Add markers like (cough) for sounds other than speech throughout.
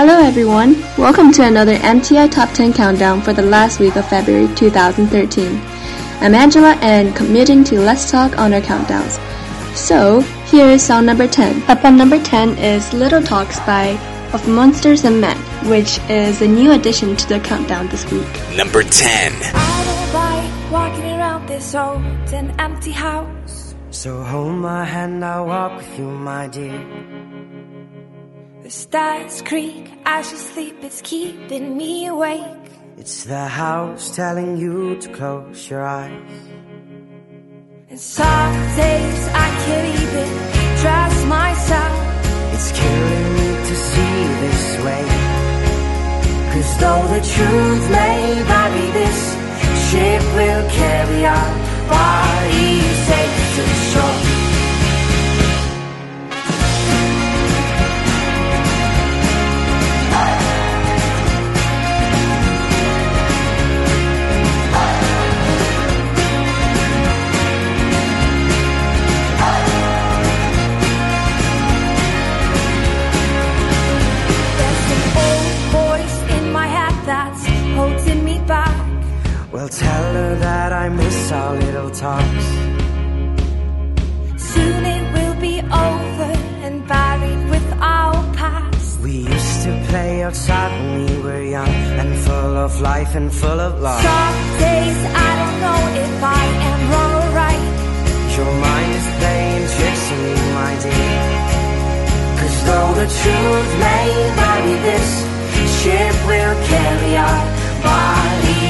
Hello everyone, welcome to another MTI Top 10 Countdown for the last week of February 2013. I'm Angela and committing to Let's Talk on our countdowns. So, here is song number 10. Up on number 10 is Little Talks by Of Monsters and Men, which is a new addition to the countdown this week. Number 10. I don't like walking around this old and empty house. So hold my hand, I'll walk with you, my dear. The stars creak as you sleep, it's keeping me awake. It's the house telling you to close your eyes. And some days I can't even trust myself. It's killing me to see this way. Cause though the truth may vary, this ship will carry our bodies safe to shore. Tell her that I miss our little talks. Soon it will be over and buried with our past. We used to play outside when we were young and full of life and full of love. Some days I don't know if I am wrong or right. Your mind is playing tricks on you, my dear. Cause though the truth may vary, this ship will carry our bodies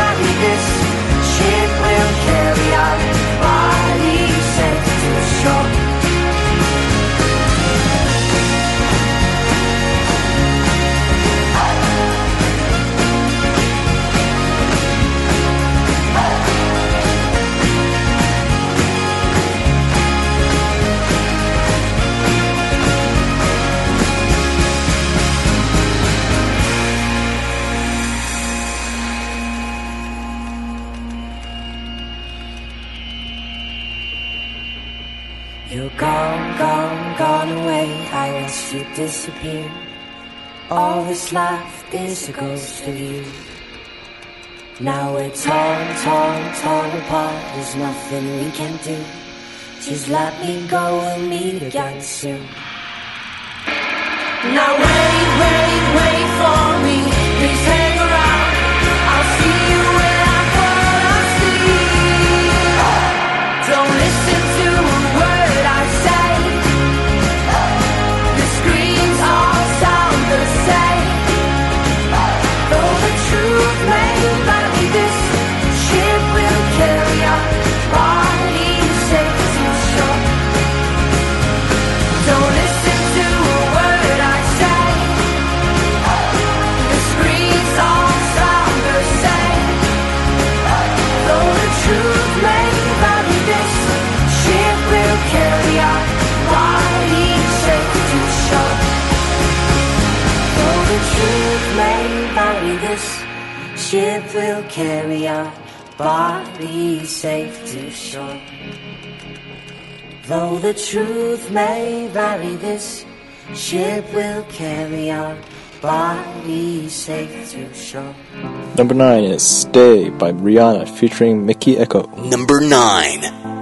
gone, away. I watched you disappear. All that's left is a ghost of you. Now we're torn, torn, torn apart. There's nothing we can do. Just let me go and meet again soon. Now wait, wait, wait for Though the truth may vary, this ship will carry our bodies safe to shore. Number 9 is Stay by Rihanna featuring Mikky Ekko. Number 9.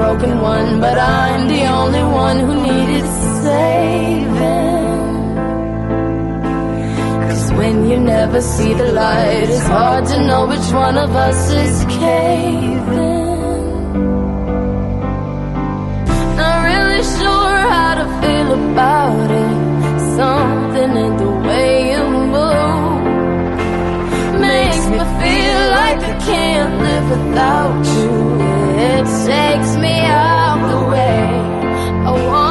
broken one, but I'm the only one who needed saving. Cause when you never see the light, it's hard to know which one of us is caving. Not really sure how to feel about it. Something in the way you move makes me feel like I can't live without you. It takes me all the way. I want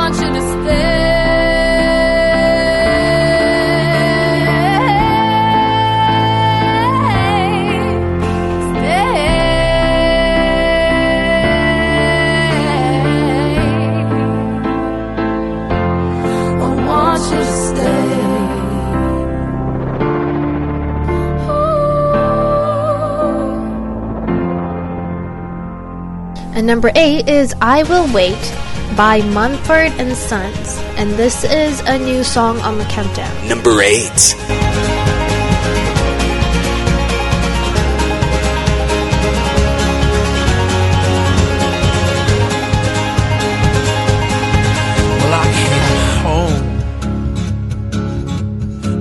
Number eight is I Will Wait by Mumford and Sons, and this is a new song on the countdown. Number eight. Well, I came home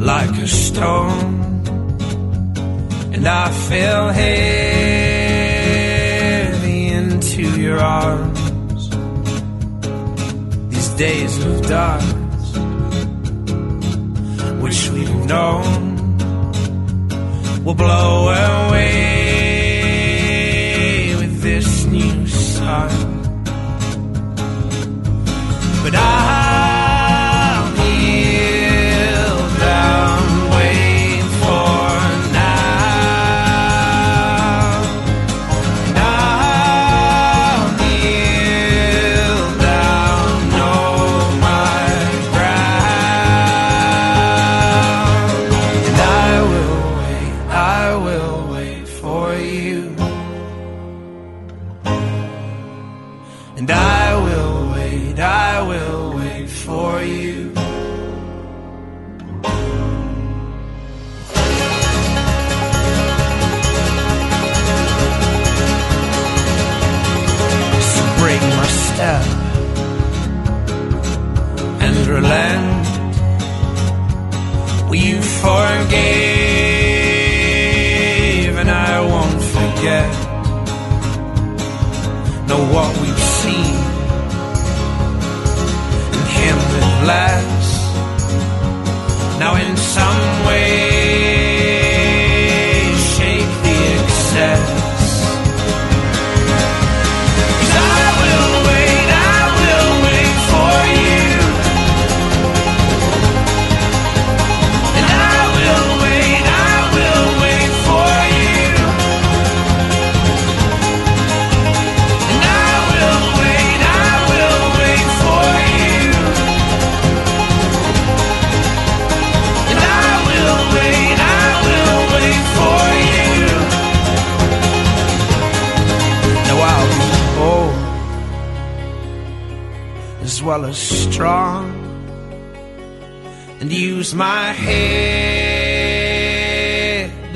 like a stone, and I fell days of darkness. Wish we'd known. We'll blow away.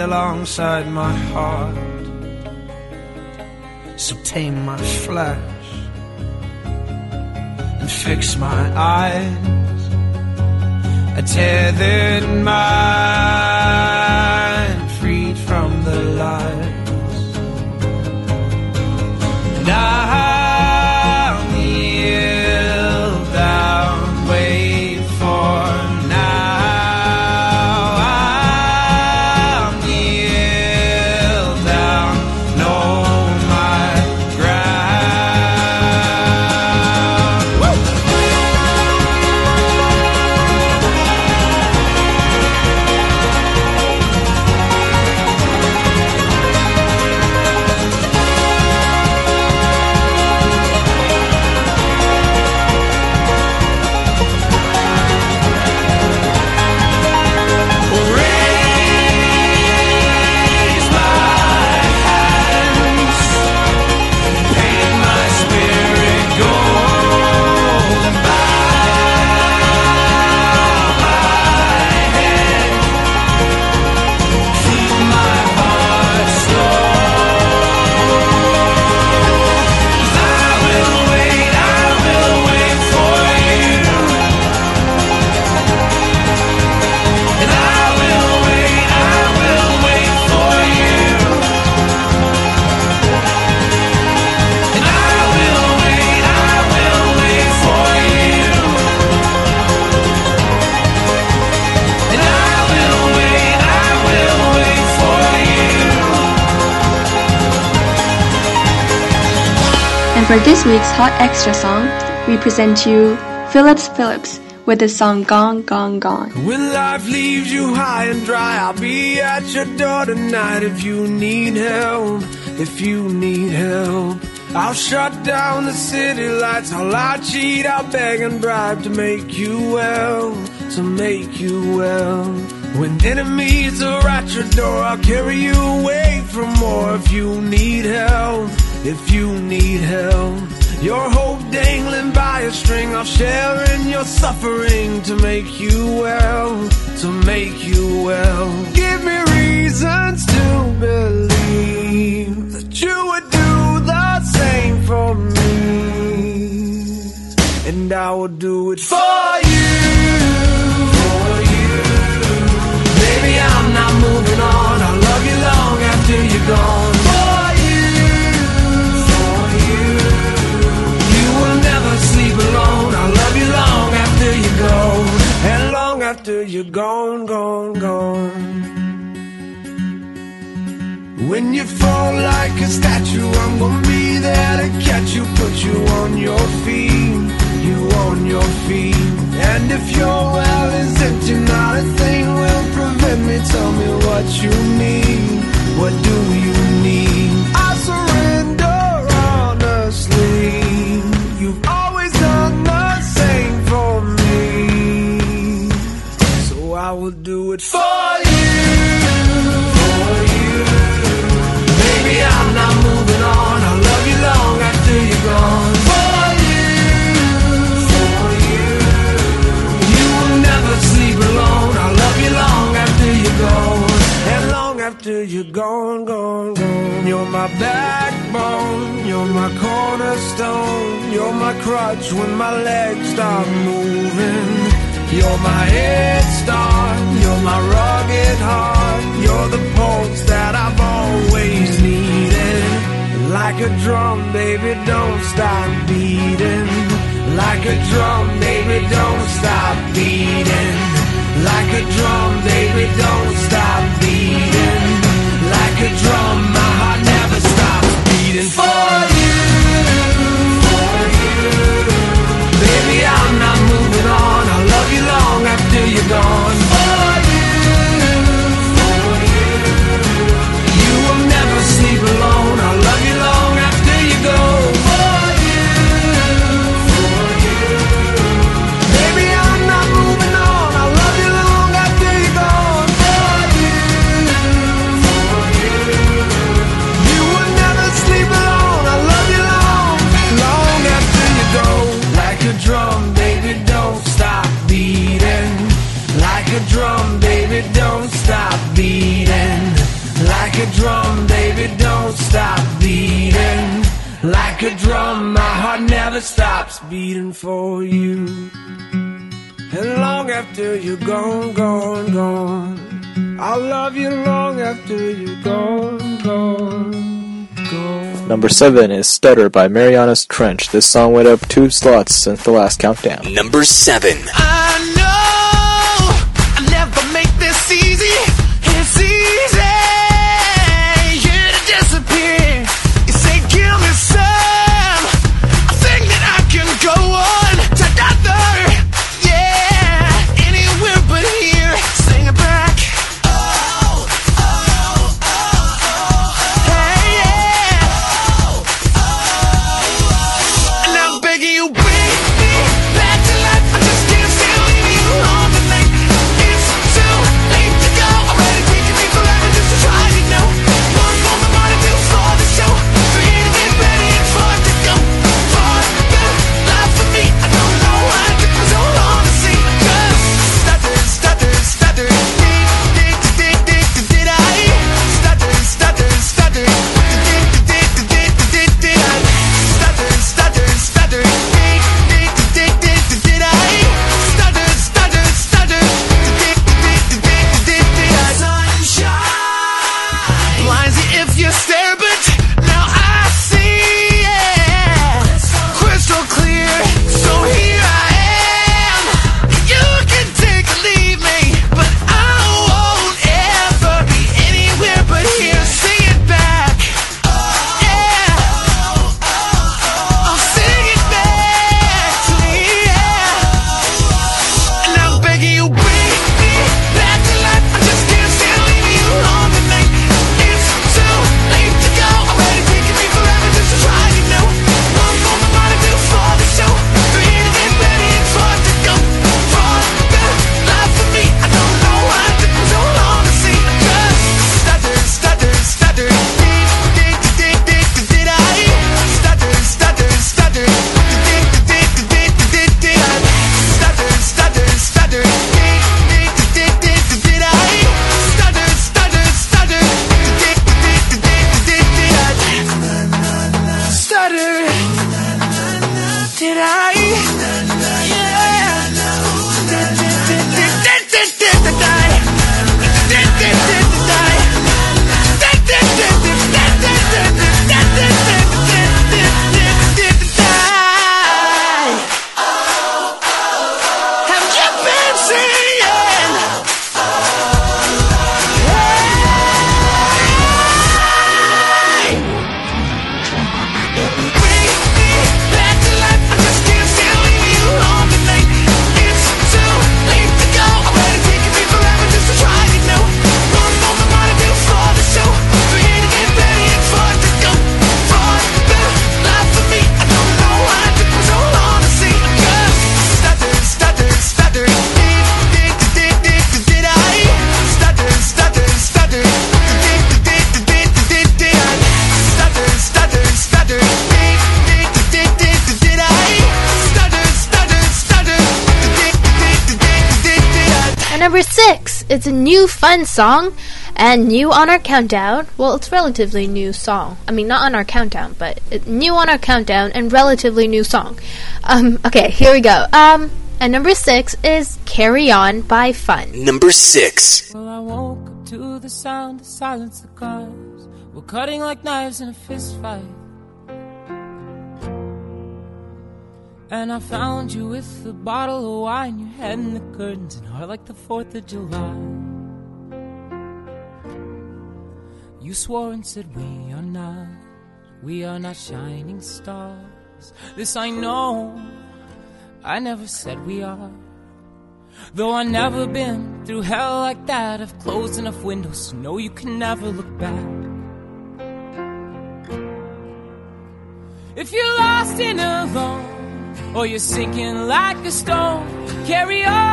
Alongside my heart. So tame my flesh and fix my eyes. A tethered mind for this week's Hot Extra song, we present you Phillip Phillips with the song Gone, Gone, Gone. When life leaves you high and dry, I'll be at your door tonight if you need help. If you need help, I'll shut down the city lights. I'll lie, cheat, I'll beg and bribe to make you well, to make you well. When enemies are at your door, I'll carry you away from more if you need help. If you need help. Your hope dangling by a string, I'll share in your suffering to make you well, to make you well. Give me reasons to believe that you would do the same for me, and I will do it for you. For you. Baby, I'm not moving on. I'll love you long after you're gone. After you're gone, gone, gone. When you fall like a statue, I'm gonna be there to catch you, put you on your feet, you on your feet. And if your well is empty, not a thing will prevent me. Tell me what you need, what do you need? My backbone. You're my cornerstone. You're my crutch when my legs stop moving. You're my head start. You're my rugged heart. You're the pulse that I've always needed. Like a drum, baby, don't stop beating. Like a drum, baby, don't stop beating. Like a drum, baby, don't stop beating. Like a drum, my heart never stops for you. For you. Baby, I'm not moving on. I'll love you long after you're gone. Number seven is Stutter by Marianas Trench. This song went up two slots since the last countdown. Number seven. new fun song and new on our countdown. Well, it's relatively new song. I mean, not on our countdown, but new on our countdown and relatively new song. Um, okay, here we go. Um, and number six is Carry On by Fun. Number six. Well, I woke up to the sound of silence the cars. were cutting like knives in a fist fight. And I found you with a bottle of wine, your head in the curtains, and heart like the 4th of July. You swore and said, We are not, we are not shining stars. This I know, I never said we are. Though I've never been through hell like that, I've closed enough windows to know you can never look back. If you're lost and alone, or you're sinking like a stone, carry on.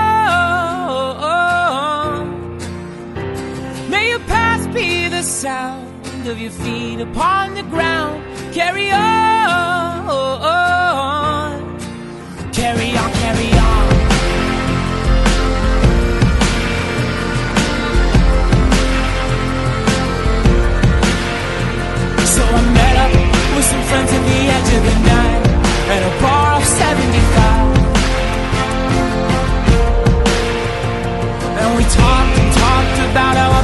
May your past be the sound of your feet upon the ground. Carry on, carry on, carry on. So I met up with some friends at the edge of the night at a bar off 75. And we talked and talked about our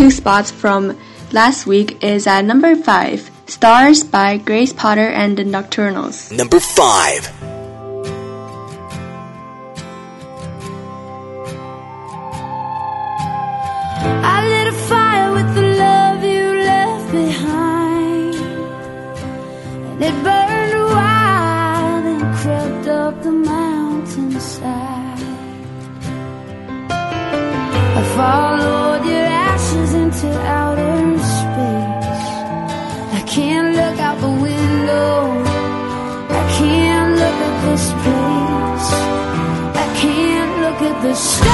two spots from last week is at number five, Stars by Grace Potter and the Nocturnals. Number five. A and crept up the mountainside. I'm sorry.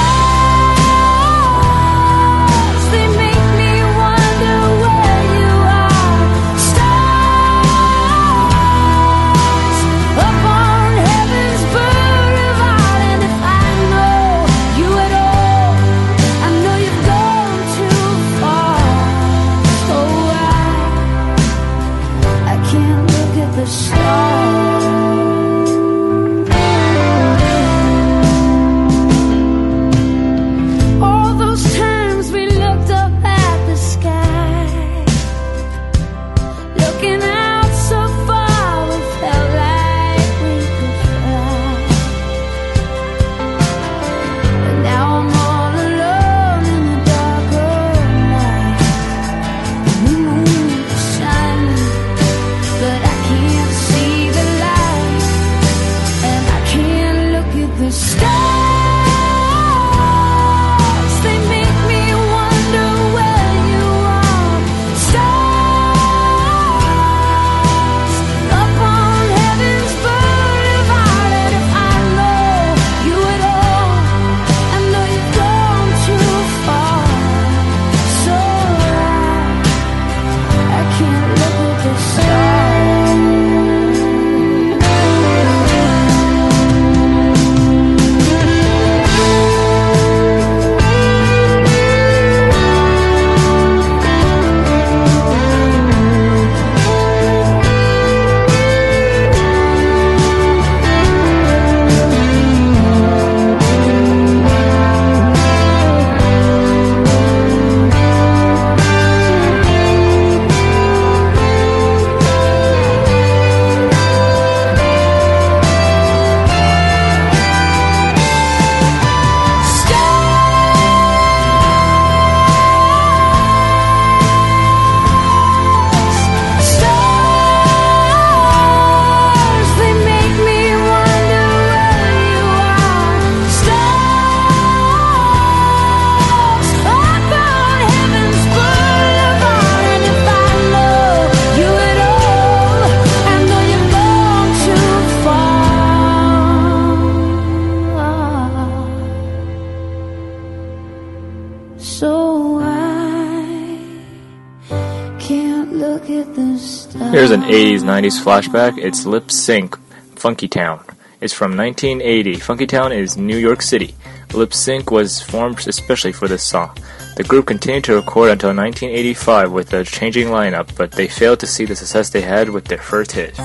nineties flashback. It's Lipps Inc., Funkytown. It's from 1980. Funkytown is New York City. Lipps Inc. was formed especially for this song. The group continued to record until 1985 with a changing lineup, but they failed to see the success they had with their first hit.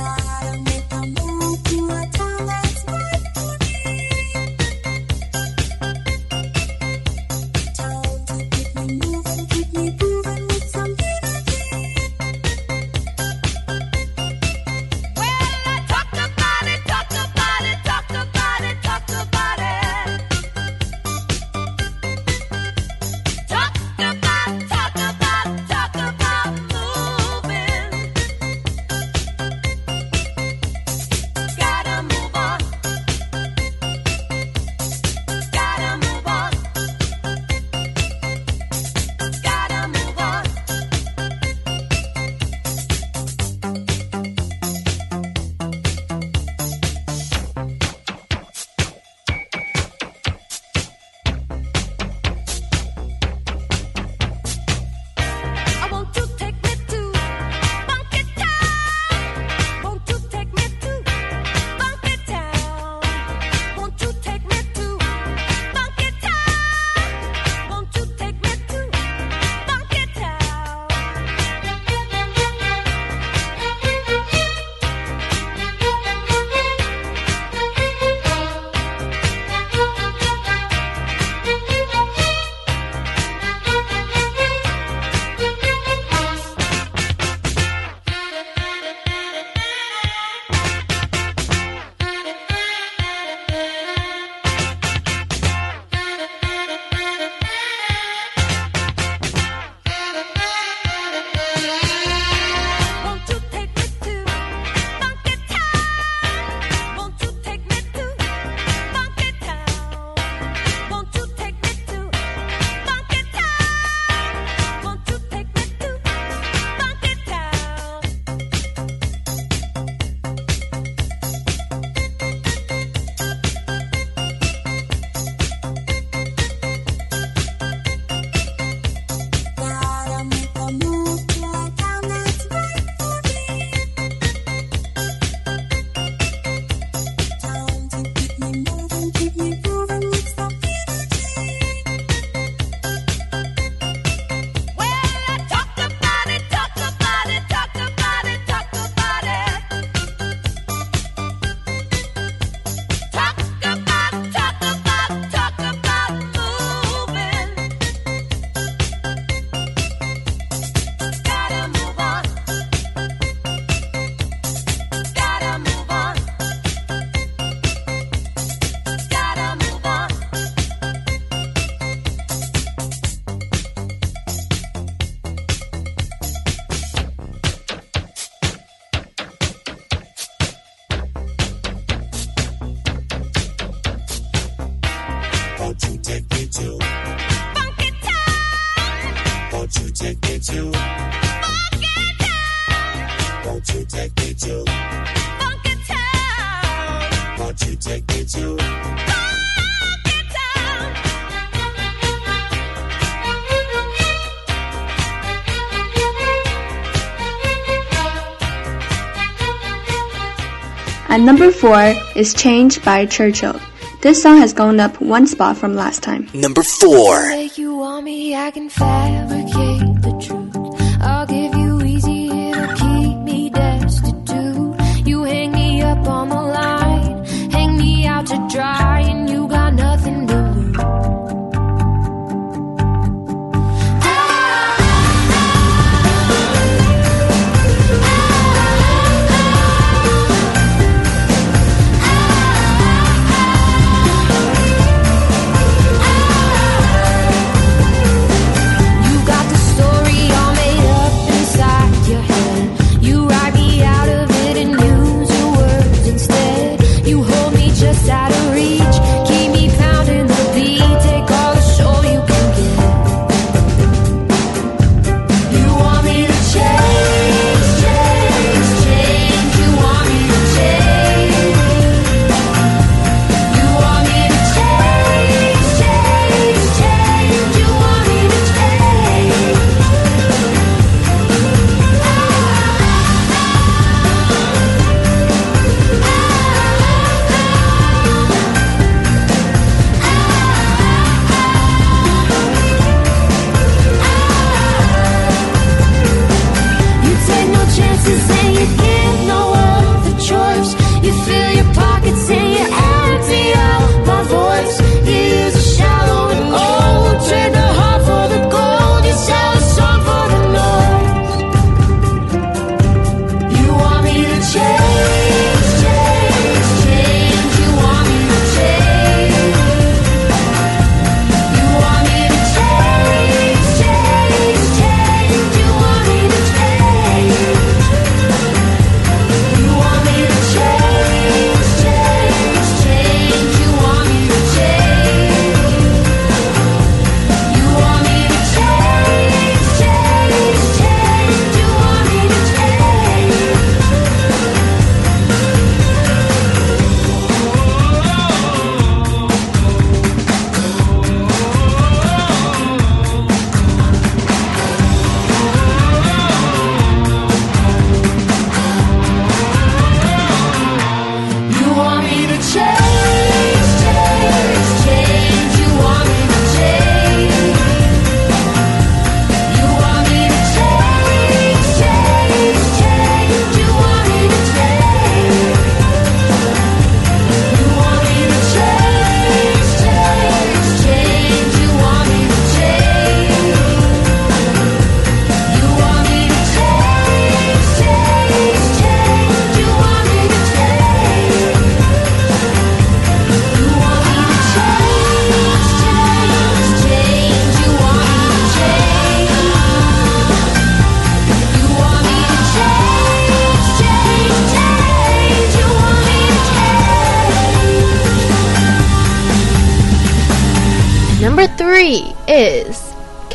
four is Change by Churchill. This song has gone up one spot from last time. Number four.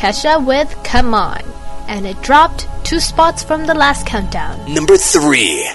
Kesha with Come On, and it dropped two spots from the last countdown. Number three.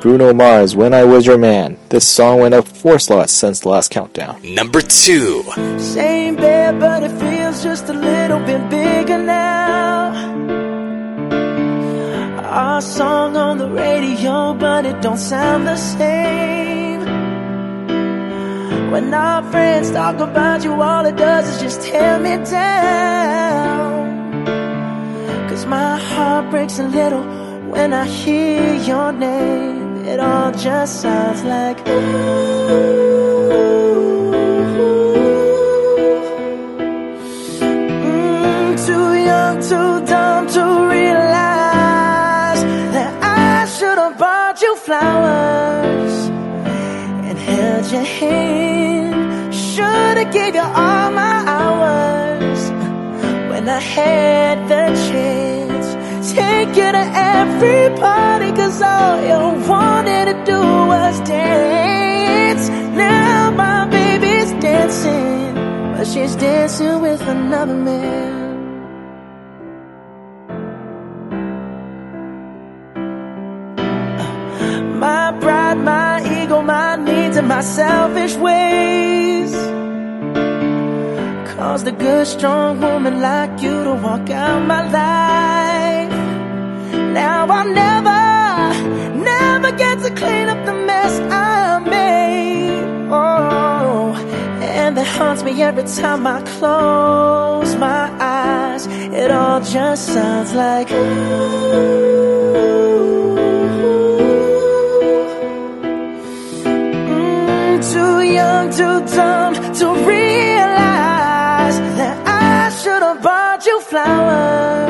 Bruno Mars, When I Was Your Man. This song went up four slots since the last countdown. Number two. Same bed, but it feels just a little bit bigger now. Our song on the radio, but it don't sound the same. When our friends talk about you, all it does is just tear me down. Cause my heart breaks a little when I hear your name. It all just sounds like ooh. Mm, too young, too dumb to realize that I should have bought you flowers and held your hand. Should have gave you all my hours when I had the chance. Take you to every party, cause all you wanted to do was dance. Now my baby's dancing, but she's dancing with another man. My pride, my ego, my needs, and my selfish ways caused a good, strong woman like you to walk out my life. Now I'll never, never get to clean up the mess I made. Oh, and that haunts me every time I close my eyes. It all just sounds like Mm, too young, too dumb to realize that I should have bought you flowers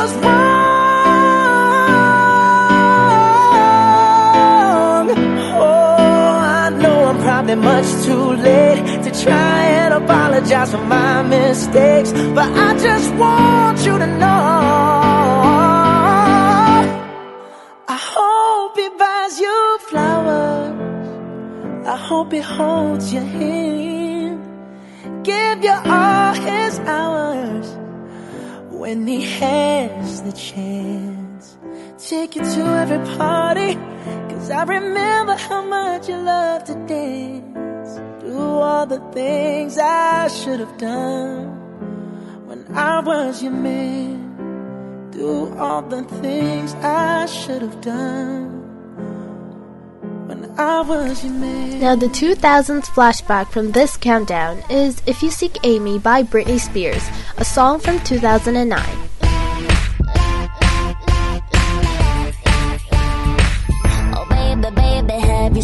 was wrong. Oh, I know I'm probably much too late to try and apologize for my mistakes, but I just want you to know. I hope he buys you flowers. I hope he holds your hand. Give you all his hours when he has the chance. Take you to every party, cause I remember how much you love to dance. Do all the things I should have done when I was your man. Do all the things I should have done Now, the 2000s flashback from this countdown is If You Seek Amy by Britney Spears, a song from 2009. Oh baby, baby,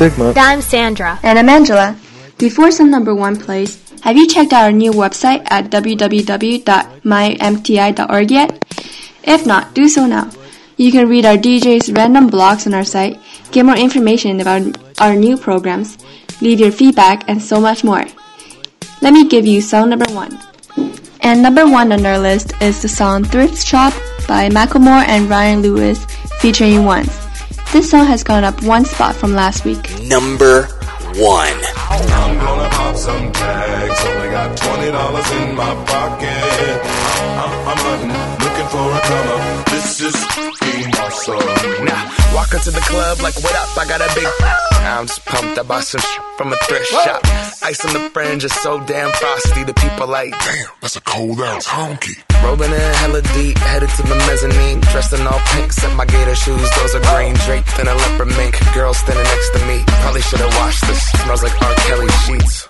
Sigma. I'm Sandra. And I'm Angela. Before some number one plays, have you checked out our new website at www.mymti.org yet? If not, do so now. You can read our DJ's random blogs on our site, get more information about our new programs, leave your feedback, and so much more. Let me give you song number one. And number one on our list is the song Thrift Shop by Macklemore and Ryan Lewis featuring Wanz. This song has gone up one spot from last week. Number one. I'm gonna pop some tags. Only got twenty dollars in my pocket. I'm, I'm hunting, looking for a come up. This is being awesome. Now, walk into the club like, what up? I got a big. (laughs) I'm just pumped. I bought some shit from a thrift shop. Ice on the fringe is so damn frosty. The people like, Damn, that's a cold ass honky. rolling in hella deep, headed to the mezzanine. Dressed in all pink, set my gator shoes. Those are green draped in a leopard mink. Girl standing next to me. Probably should have washed this. Smells like R. Kelly sheets.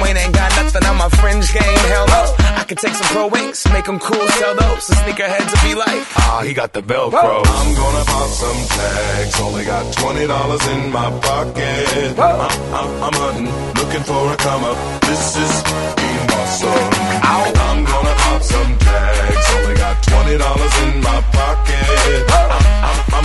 Wayne ain't got nothing on my fringe game. Hell no. I could take some pro wings, make them cool, sell those. The sneakerheads will be like, ah, he got the Velcro. I'm gonna pop some tags. Only got twenty dollars in my pocket. I'm, I'm, I'm hunting, looking for a come up. This is being awesome. I'm gonna pop some tags. Only got twenty dollars in my pocket.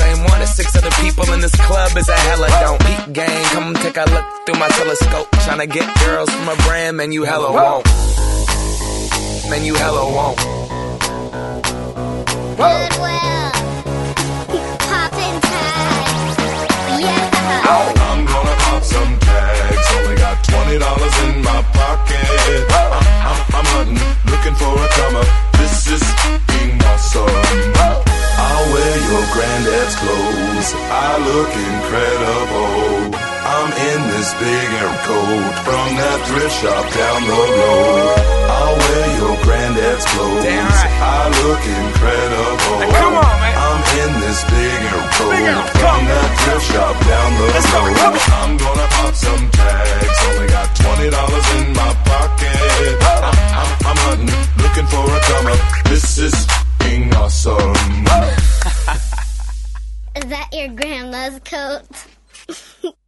same one as six other people in this club is a hella don't. Peak gang, come take a look through my telescope. Tryna get girls from a brand, man, you hella won't. Man, you hella won't. Goodwill. Poppin' tags. Yeah. I'm gonna pop some tags. Only got twenty dollars in my pocket. I'm, I'm, I'm hunting, looking for a come up. This is being awesome. I'll wear your granddad's clothes. I look incredible. I'm in this big air coat from that thrift shop down the road. I'll wear your granddad's clothes. Right. I look incredible. Come on, man. I'm in this big air coat Big air from that thrift shop down the Let's road. I'm gonna pop some tags. Only got twenty dollars in my pocket. I'm, I'm, I'm hunting, looking for a come up. This is being awesome. that your grandma's coat? (laughs)